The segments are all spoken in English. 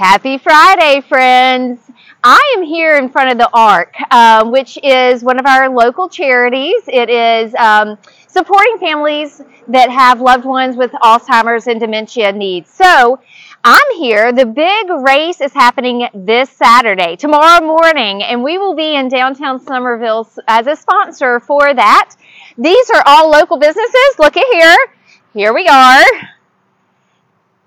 Happy Friday, friends. I am here in front of the ARK, uh, which is one of our local charities. It is um, supporting families that have loved ones with Alzheimer's and dementia needs. So I'm here. The big race is happening this Saturday, tomorrow morning, and we will be in downtown Summerville as a sponsor for that. These are all local businesses. Look at here. Here we are.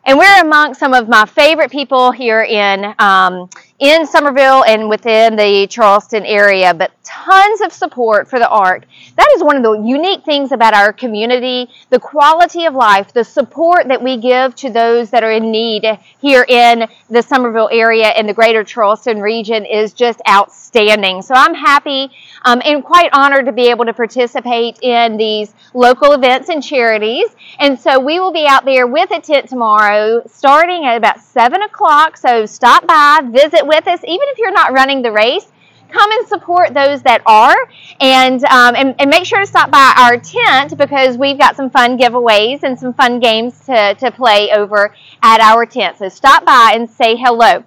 And we're among some of my favorite people here in um, in Summerville and within the Charleston area, but tons of support for the ARK. That is one of the unique things about our community, the quality of life, the support that we give to those that are in need here in the Summerville area and the greater Charleston region is just outstanding. So I'm happy um, and quite honored to be able to participate in these local events and charities. And so we will be out there with a tent tomorrow starting at about 7 o'clock. So stop by, visit with us, even if you're not running the race come and support those that are and, um, and, and make sure to stop by our tent because we've got some fun giveaways and some fun games to, to play over at our tent so stop by and say hello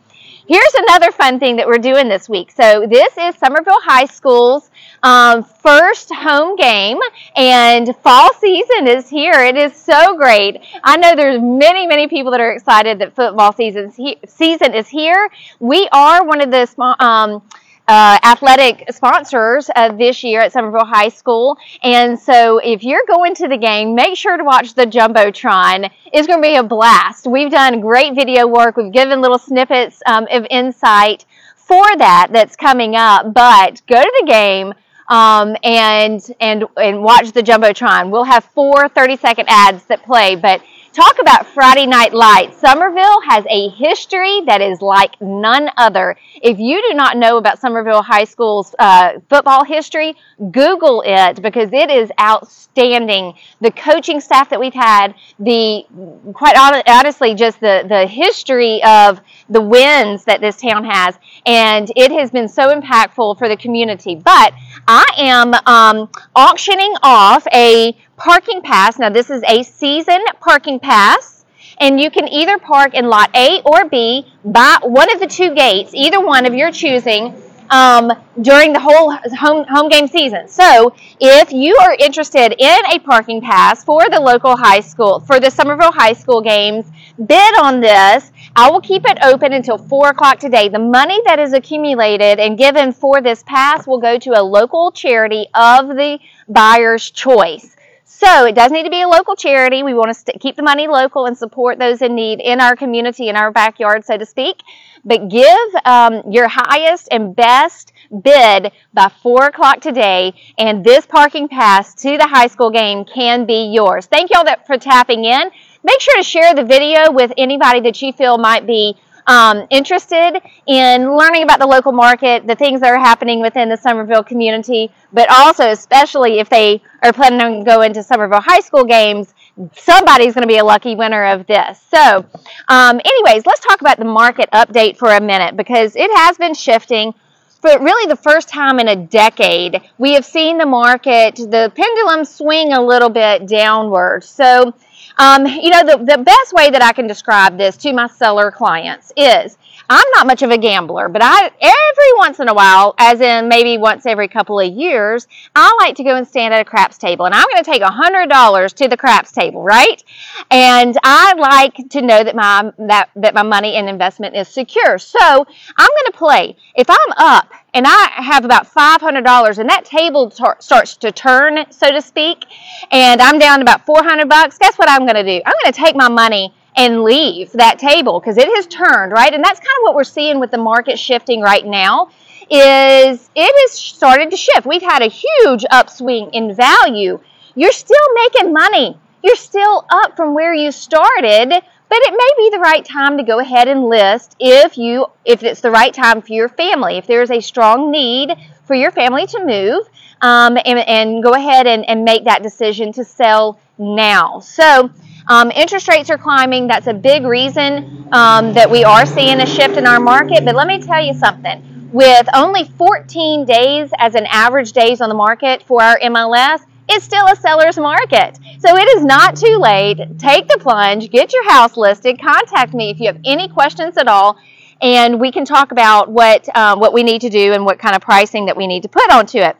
Here's another fun thing that we're doing this week. So this is Summerville High School's um, first home game, and fall season is here. It is so great. I know there's many, many people that are excited that football season season is here. We are one of the. Um, uh, athletic sponsors uh, this year at Summerville High School. And so if you're going to the game, make sure to watch the Jumbotron. It's going to be a blast. We've done great video work. We've given little snippets um, of insight for that that's coming up. But go to the game. Um, and and and watch the jumbotron. We'll have four 30 second ads that play, but Talk about Friday Night Lights. Summerville has a history that is like none other. If you do not know about Summerville High School's uh, football history, Google it because it is outstanding. The coaching staff that we've had, the quite honestly, just the, the history of the wins that this town has, and it has been so impactful for the community. But I am um, auctioning off a parking pass. Now, this is a season parking pass, and you can either park in lot A or B by one of the two gates, either one of your choosing. Um, during the whole home, home game season. So, if you are interested in a parking pass for the local high school, for the Summerville High School games, bid on this. I will keep it open until 4 o'clock today. The money that is accumulated and given for this pass will go to a local charity of the buyer's choice. So it does need to be a local charity. We want to st- keep the money local and support those in need in our community, in our backyard, so to speak. But give um, your highest and best bid by 4 o'clock today, and this parking pass to the high school game can be yours. Thank you all that, for tapping in. Make sure to share the video with anybody that you feel might be um, interested in learning about the local market, the things that are happening within the Summerville community, but also, especially if they are planning on going to Summerville High School games, somebody's going to be a lucky winner of this. So, um, anyways, let's talk about the market update for a minute because it has been shifting. For really the first time in a decade, we have seen the market, the pendulum swing a little bit downward. So, um, you know, the, the best way that I can describe this to my seller clients is I'm not much of a gambler, but I every once in a while, as in maybe once every couple of years, I like to go and stand at a craps table, and I'm going to take a hundred dollars to the craps table, right? And I like to know that my that that my money and investment is secure. So I'm going to play. If I'm up and I have about $500 and that table t- starts to turn, so to speak, and I'm down about 400 bucks, guess what I'm going to do? I'm going to take my money and leave that table because it has turned, right? And that's kind of what we're seeing with the market shifting right now is it has started to shift. We've had a huge upswing in value. You're still making money. You're still up from where you started, but it may be the right time to go ahead and list if you if it's the right time for your family. If there's a strong need for your family to move, um, and, and, go ahead and, and make that decision to sell now. So um, interest rates are climbing. That's a big reason um, that we are seeing a shift in our market. But let me tell you something. With only 14 days as an average days on the market for our MLS, it's still a seller's market. So it is not too late. Take the plunge, get your house listed, contact me if you have any questions at all. and we can talk about what uh, what we need to do and what kind of pricing that we need to put onto it.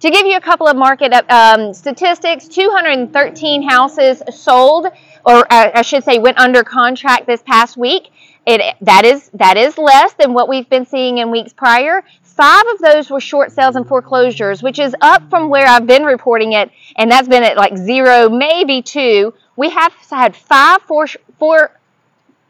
To give you a couple of market um, statistics, 213 houses sold, or uh, I should say, went under contract this past week. It, that is that is less than what we've been seeing in weeks prior. Five of those were short sales and foreclosures, which is up from where I've been reporting it, and that's been at like zero, maybe two. We have had five four, four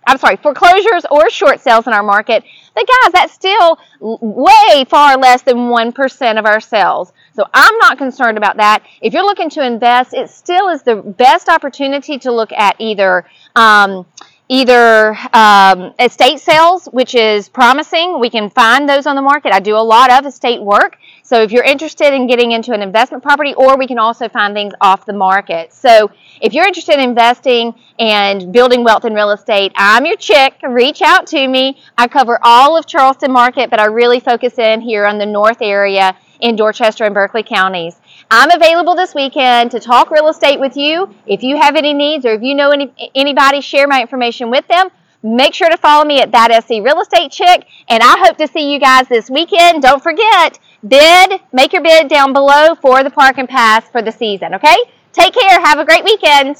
I'm sorry, foreclosures or short sales in our market. But guys, that's still way far less than 1% of our sales. So I'm not concerned about that. If you're looking to invest, it still is the best opportunity to look at either um, either um, estate sales, which is promising. We can find those on the market. I do a lot of estate work. So if you're interested in getting into an investment property, or we can also find things off the market. So if you're interested in investing and building wealth in real estate, I'm your chick. Reach out to me. I cover all of Charleston market, but I really focus in here on the north area in Dorchester and Berkeley counties. I'm available this weekend to talk real estate with you. If you have any needs or if you know any, anybody, share my information with them. Make sure to follow me at That SC Real Estate Chick, and I hope to see you guys this weekend. Don't forget, bid, make your bid down below for the park and pass for the season, okay? Take care. Have a great weekend.